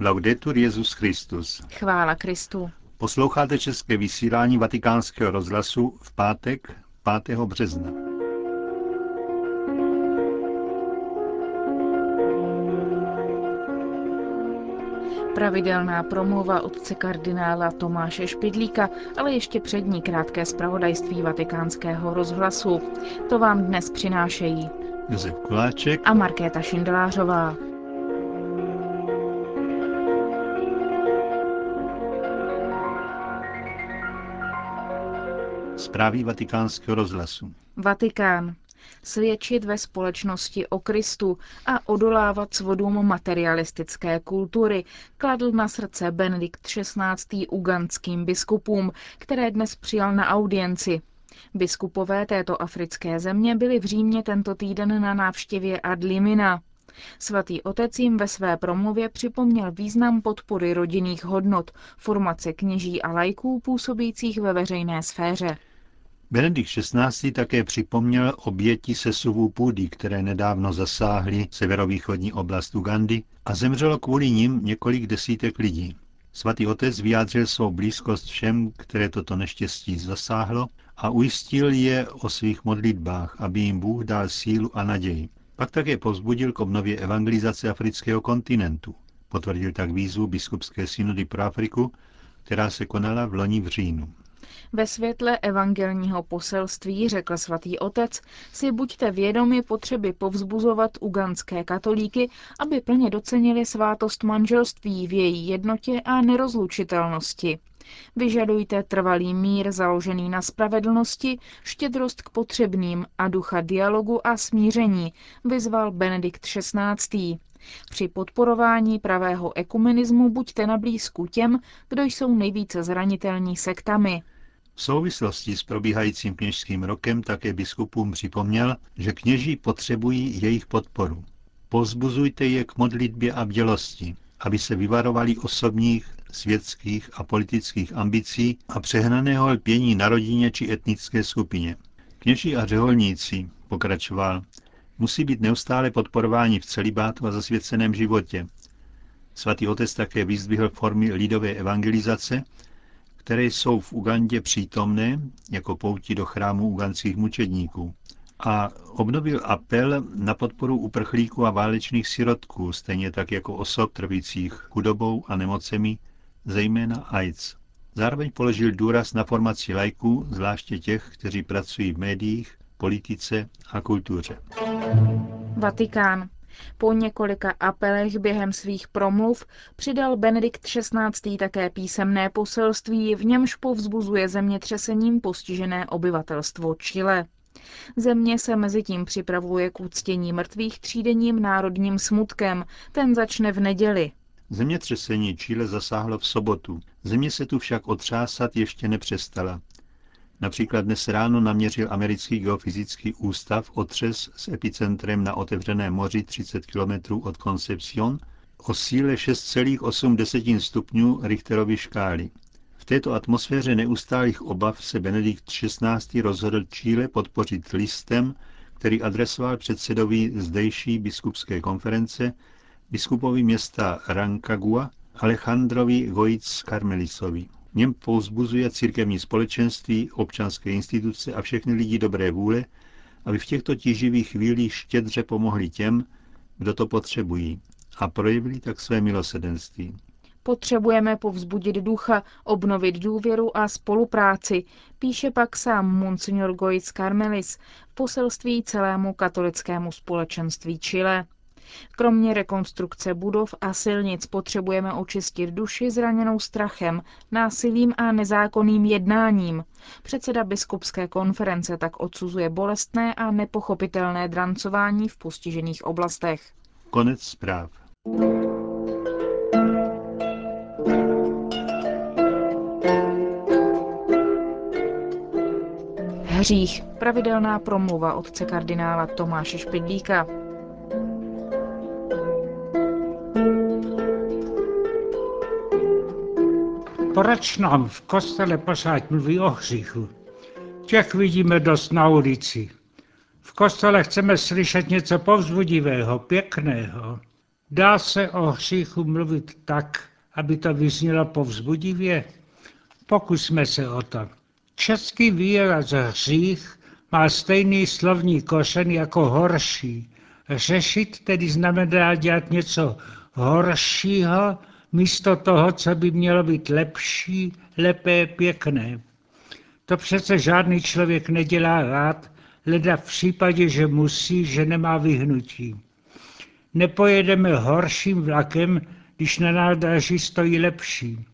Laudetur Jezus Christus. Chvála Kristu. Posloucháte české vysílání Vatikánského rozhlasu v pátek 5. března. Pravidelná promluva otce kardinála Tomáše Špidlíka, ale ještě přední krátké zpravodajství vatikánského rozhlasu. To vám dnes přinášejí Josef Kuláček a Markéta Šindelářová. Zprávy vatikánského rozhlasu. Vatikán. Svědčit ve společnosti o Kristu a odolávat svodům materialistické kultury kladl na srdce Benedikt XVI. ugandským biskupům, které dnes přijal na audienci. Biskupové této africké země byli v Římě tento týden na návštěvě ad limina. Svatý otec jim ve své promluvě připomněl význam podpory rodinných hodnot, formace kněží a lajků působících ve veřejné sféře. Benedikt XVI. také připomněl oběti sesuvů půdy, které nedávno zasáhly severovýchodní oblast Ugandy a zemřelo kvůli nim několik desítek lidí. Svatý otec vyjádřil svou blízkost všem, které toto neštěstí zasáhlo a ujistil je o svých modlitbách, aby jim Bůh dal sílu a naději. Pak také povzbudil k obnově evangelizace afrického kontinentu. Potvrdil tak výzvu biskupské synody pro Afriku, která se konala v loni v říjnu. Ve světle evangelního poselství, řekl svatý otec, si buďte vědomi potřeby povzbuzovat uganské katolíky, aby plně docenili svátost manželství v její jednotě a nerozlučitelnosti. Vyžadujte trvalý mír založený na spravedlnosti, štědrost k potřebným a ducha dialogu a smíření, vyzval Benedikt XVI. Při podporování pravého ekumenismu buďte na blízku těm, kdo jsou nejvíce zranitelní sektami. V souvislosti s probíhajícím kněžským rokem také biskupům připomněl, že kněží potřebují jejich podporu. Pozbuzujte je k modlitbě a bdělosti, aby se vyvarovali osobních, světských a politických ambicí a přehnaného lpění na rodině či etnické skupině. Kněží a řeholníci, pokračoval, musí být neustále podporováni v celibátu a zasvěceném životě. Svatý otec také vyzdvihl formy lidové evangelizace, které jsou v Ugandě přítomné jako pouti do chrámu ugandských mučedníků. A obnovil apel na podporu uprchlíků a válečných sirotků, stejně tak jako osob trvících chudobou a nemocemi, zejména AIDS. Zároveň položil důraz na formaci lajků, zvláště těch, kteří pracují v médiích, politice a kultuře. Vatikán. Po několika apelech během svých promluv přidal Benedikt XVI. také písemné poselství, v němž povzbuzuje zemětřesením postižené obyvatelstvo Chile. Země se mezi tím připravuje k úctění mrtvých třídenním národním smutkem. Ten začne v neděli. Zemětřesení Chile zasáhlo v sobotu. Země se tu však otřásat ještě nepřestala. Například dnes ráno naměřil americký geofyzický ústav otřes s epicentrem na otevřeném moři 30 km od Concepcion o síle 6,8 stupňů Richterovy škály. V této atmosféře neustálých obav se Benedikt XVI. rozhodl Chile podpořit listem, který adresoval předsedovi zdejší biskupské konference, biskupovi města Rancagua, Alejandrovi Goic Carmelisovi něm pouzbuzuje církevní společenství, občanské instituce a všechny lidi dobré vůle, aby v těchto tíživých chvílích štědře pomohli těm, kdo to potřebují a projevili tak své milosedenství. Potřebujeme povzbudit ducha, obnovit důvěru a spolupráci, píše pak sám Monsignor Goic Carmelis v poselství celému katolickému společenství Chile. Kromě rekonstrukce budov a silnic potřebujeme očistit duši zraněnou strachem, násilím a nezákonným jednáním. Předseda biskupské konference tak odsuzuje bolestné a nepochopitelné drancování v postižených oblastech. Konec zpráv. Hřích. Pravidelná promluva otce kardinála Tomáše Špidlíka. Proč nám v kostele pořád mluví o hříchu? Těch vidíme dost na ulici. V kostele chceme slyšet něco povzbudivého, pěkného. Dá se o hříchu mluvit tak, aby to vyznělo povzbudivě? Pokusme se o to. Český výraz hřích má stejný slovní kořen jako horší. Řešit tedy znamená dělat něco horšího, místo toho, co by mělo být lepší, lepé, pěkné. To přece žádný člověk nedělá rád, leda v případě, že musí, že nemá vyhnutí. Nepojedeme horším vlakem, když na nádraží stojí lepší.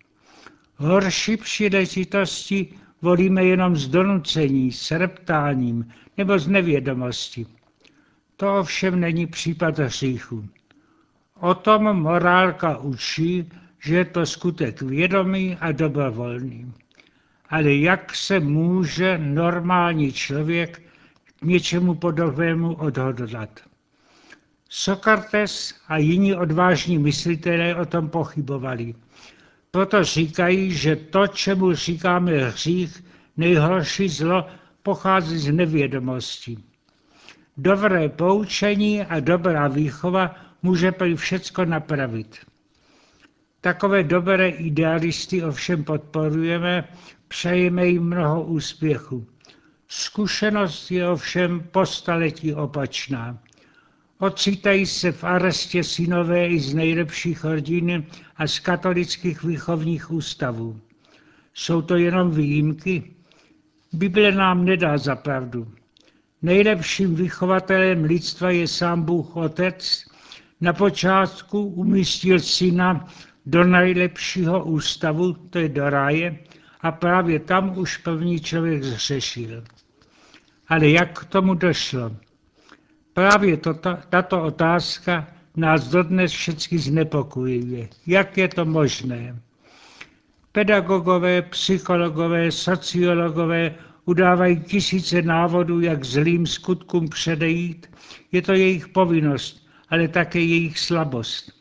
Horší příležitosti volíme jenom z donucení, s reptáním nebo z nevědomosti. To ovšem není případ hříchu. O tom morálka učí, že je to skutek vědomý a dobrovolný. Ale jak se může normální člověk k něčemu podobnému odhodlat? Sokrates a jiní odvážní myslitelé o tom pochybovali. Proto říkají, že to, čemu říkáme hřích, nejhorší zlo, pochází z nevědomosti. Dobré poučení a dobrá výchova může prý všecko napravit. Takové dobré idealisty ovšem podporujeme, přejeme jim mnoho úspěchu. Zkušenost je ovšem po staletí opačná. Ocitají se v arestě synové i z nejlepších rodin a z katolických výchovních ústavů. Jsou to jenom výjimky? Bible nám nedá za pravdu. Nejlepším vychovatelem lidstva je sám Bůh Otec. Na počátku umístil syna do nejlepšího ústavu, to je do ráje, a právě tam už první člověk zřešil. Ale jak k tomu došlo? Právě toto, tato otázka nás dodnes všechny znepokojuje. Jak je to možné? Pedagogové, psychologové, sociologové udávají tisíce návodů, jak zlým skutkům předejít. Je to jejich povinnost, ale také jejich slabost.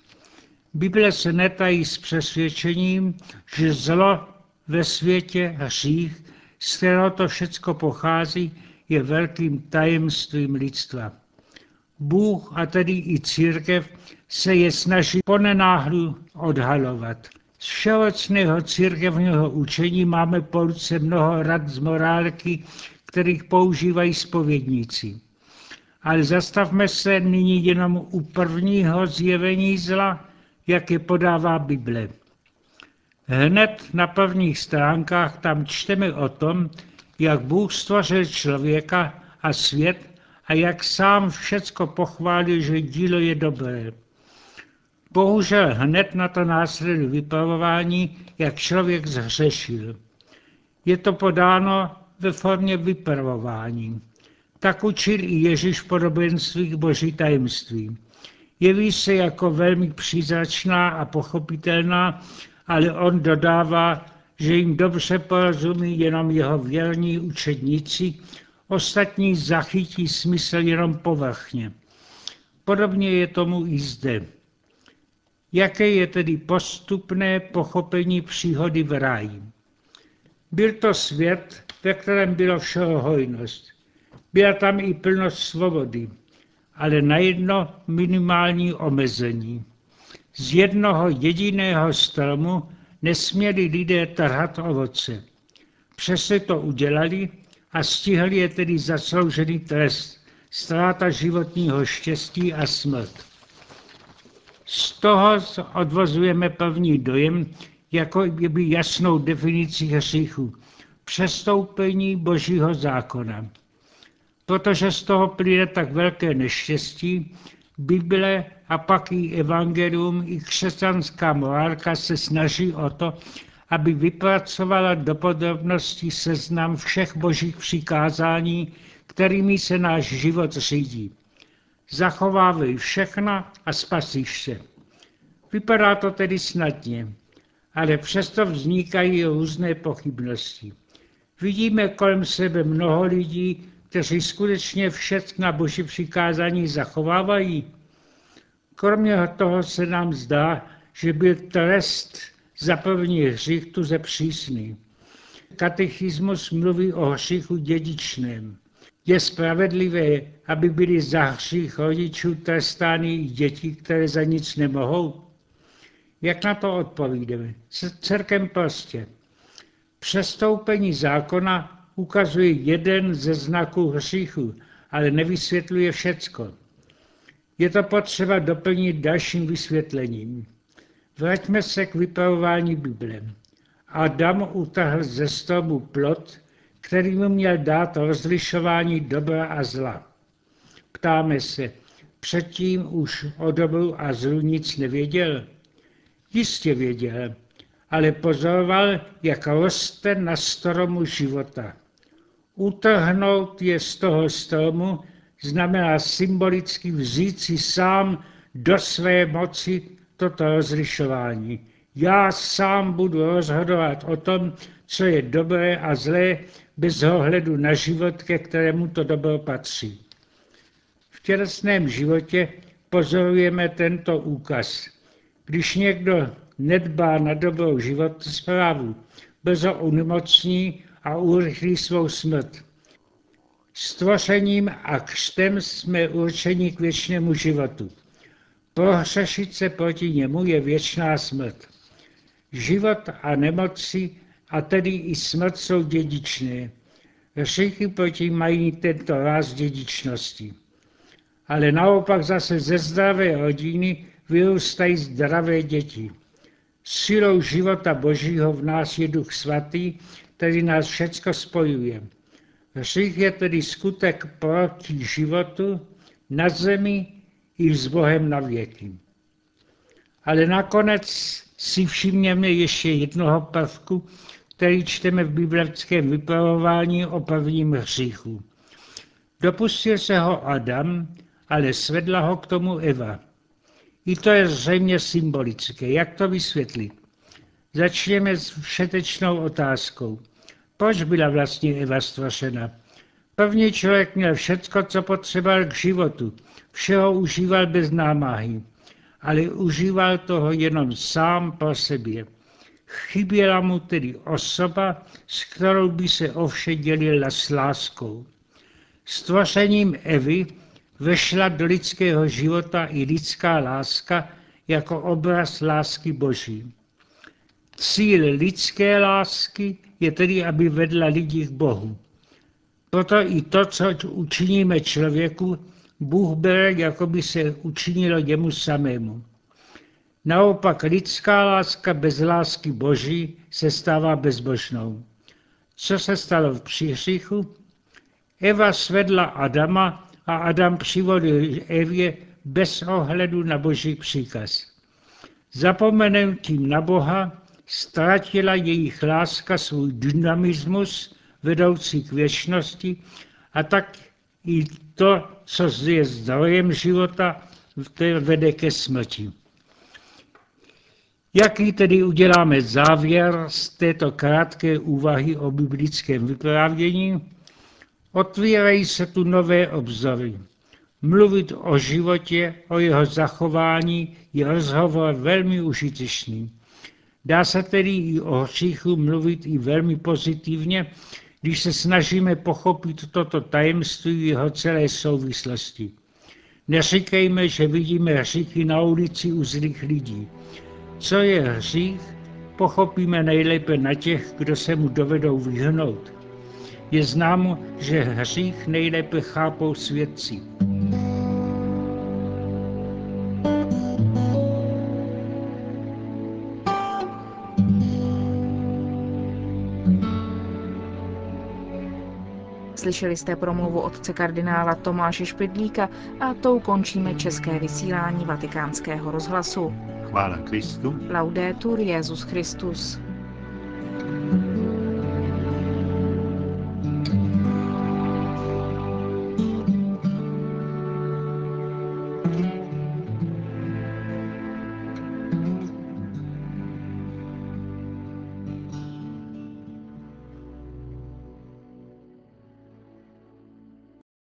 Bible se netají s přesvědčením, že zlo ve světě, hřích, z kterého to všecko pochází, je velkým tajemstvím lidstva. Bůh a tedy i církev se je snaží ponenáhlu odhalovat. Z všeobecného církevního učení máme po ruce mnoho rad z morálky, kterých používají spovědníci. Ale zastavme se nyní jenom u prvního zjevení zla, jak je podává Bible. Hned na prvních stránkách tam čteme o tom, jak Bůh stvořil člověka a svět a jak sám všecko pochválil, že dílo je dobré. Bohužel hned na to následuje vypravování, jak člověk zhřešil. Je to podáno ve formě vypravování. Tak učil i Ježíš podobenství boží tajemství. Jeví se jako velmi přízračná a pochopitelná, ale on dodává, že jim dobře porozumí jenom jeho věrní učedníci, ostatní zachytí smysl jenom povrchně. Podobně je tomu i zde. Jaké je tedy postupné pochopení příhody v ráji? Byl to svět, ve kterém bylo všeho hojnost. Byla tam i plnost svobody, ale na jedno minimální omezení. Z jednoho jediného stromu nesměli lidé trhat ovoce. Přesně to udělali a stihli je tedy zasloužený trest, ztráta životního štěstí a smrt. Z toho odvozujeme první dojem, jako by jasnou definici hříchu. Přestoupení božího zákona. Protože z toho plyne tak velké neštěstí, Bible a pak i evangelium, i křesťanská morálka se snaží o to, aby vypracovala do podrobností seznam všech božích přikázání, kterými se náš život řídí. Zachovávej všechna a spasíš se. Vypadá to tedy snadně, ale přesto vznikají různé pochybnosti. Vidíme kolem sebe mnoho lidí, kteří skutečně všechna boží přikázání zachovávají. Kromě toho se nám zdá, že byl trest za první hřích tuze přísný. Katechismus mluví o hříchu dědičném. Je spravedlivé, aby byly za hřích rodičů trestány děti, které za nic nemohou? Jak na to odpovídáme? Celkem prostě. Přestoupení zákona ukazuje jeden ze znaků hříchu, ale nevysvětluje všecko. Je to potřeba doplnit dalším vysvětlením. Vraťme se k vypravování Bible. Adam utrhl ze stromu plot, který mu měl dát rozlišování dobra a zla. Ptáme se, předtím už o dobru a zlu nic nevěděl? Jistě věděl, ale pozoroval, jak roste na stromu života. Utrhnout je z toho stromu znamená symbolicky vzít si sám do své moci toto rozlišování. Já sám budu rozhodovat o tom, co je dobré a zlé, bez ohledu na život, ke kterému to dobro patří. V tělesném životě pozorujeme tento úkaz. Když někdo nedbá na dobrou životosprávu, brzo unemocní a urychlí svou smrt. Stvořením a křtem jsme určeni k věčnému životu. Prohřešit se proti němu je věčná smrt. Život a nemoci a tedy i smrt jsou dědičné. Hříchy proti mají tento ráz dědičnosti. Ale naopak zase ze zdravé rodiny vyrůstají zdravé děti. Silou života Božího v nás je Duch Svatý, který nás všecko spojuje. Hřích je tedy skutek proti životu na zemi i s Bohem na věky. Ale nakonec si všimněme ještě jednoho prvku, který čteme v biblickém vypravování o prvním hříchu. Dopustil se ho Adam, ale svedla ho k tomu Eva. I to je zřejmě symbolické. Jak to vysvětlit? Začněme s všetečnou otázkou. Proč byla vlastně Eva stvořena? První člověk měl všecko, co potřeboval k životu. Všeho užíval bez námahy. Ale užíval toho jenom sám pro sebe. Chyběla mu tedy osoba, s kterou by se ovše dělila s láskou. Stvořením Evy vešla do lidského života i lidská láska jako obraz lásky Boží. Cíl lidské lásky je tedy, aby vedla lidi k Bohu. Proto i to, co učiníme člověku, Bůh bere, jako by se učinilo jemu samému. Naopak lidská láska bez lásky Boží se stává bezbožnou. Co se stalo v příhříchu? Eva svedla Adama a Adam přivolil Evě bez ohledu na boží příkaz. Zapomenutím na Boha ztratila jejich láska svůj dynamismus vedoucí k věčnosti a tak i to, co je zdrojem života, vede ke smrti. Jaký tedy uděláme závěr z této krátké úvahy o biblickém vyprávění? Otvírají se tu nové obzory. Mluvit o životě, o jeho zachování je rozhovor velmi užitečný. Dá se tedy i o hříchu mluvit i velmi pozitivně, když se snažíme pochopit toto tajemství jeho celé souvislosti. Neříkejme, že vidíme hříchy na ulici u zlých lidí. Co je hřích, pochopíme nejlépe na těch, kdo se mu dovedou vyhnout. Je známo, že hřích nejlépe chápou svědci. Slyšeli jste promluvu otce kardinála Tomáše Špidlíka a tou končíme české vysílání vatikánského rozhlasu. Chvála Kristu. Laudetur Jezus Christus.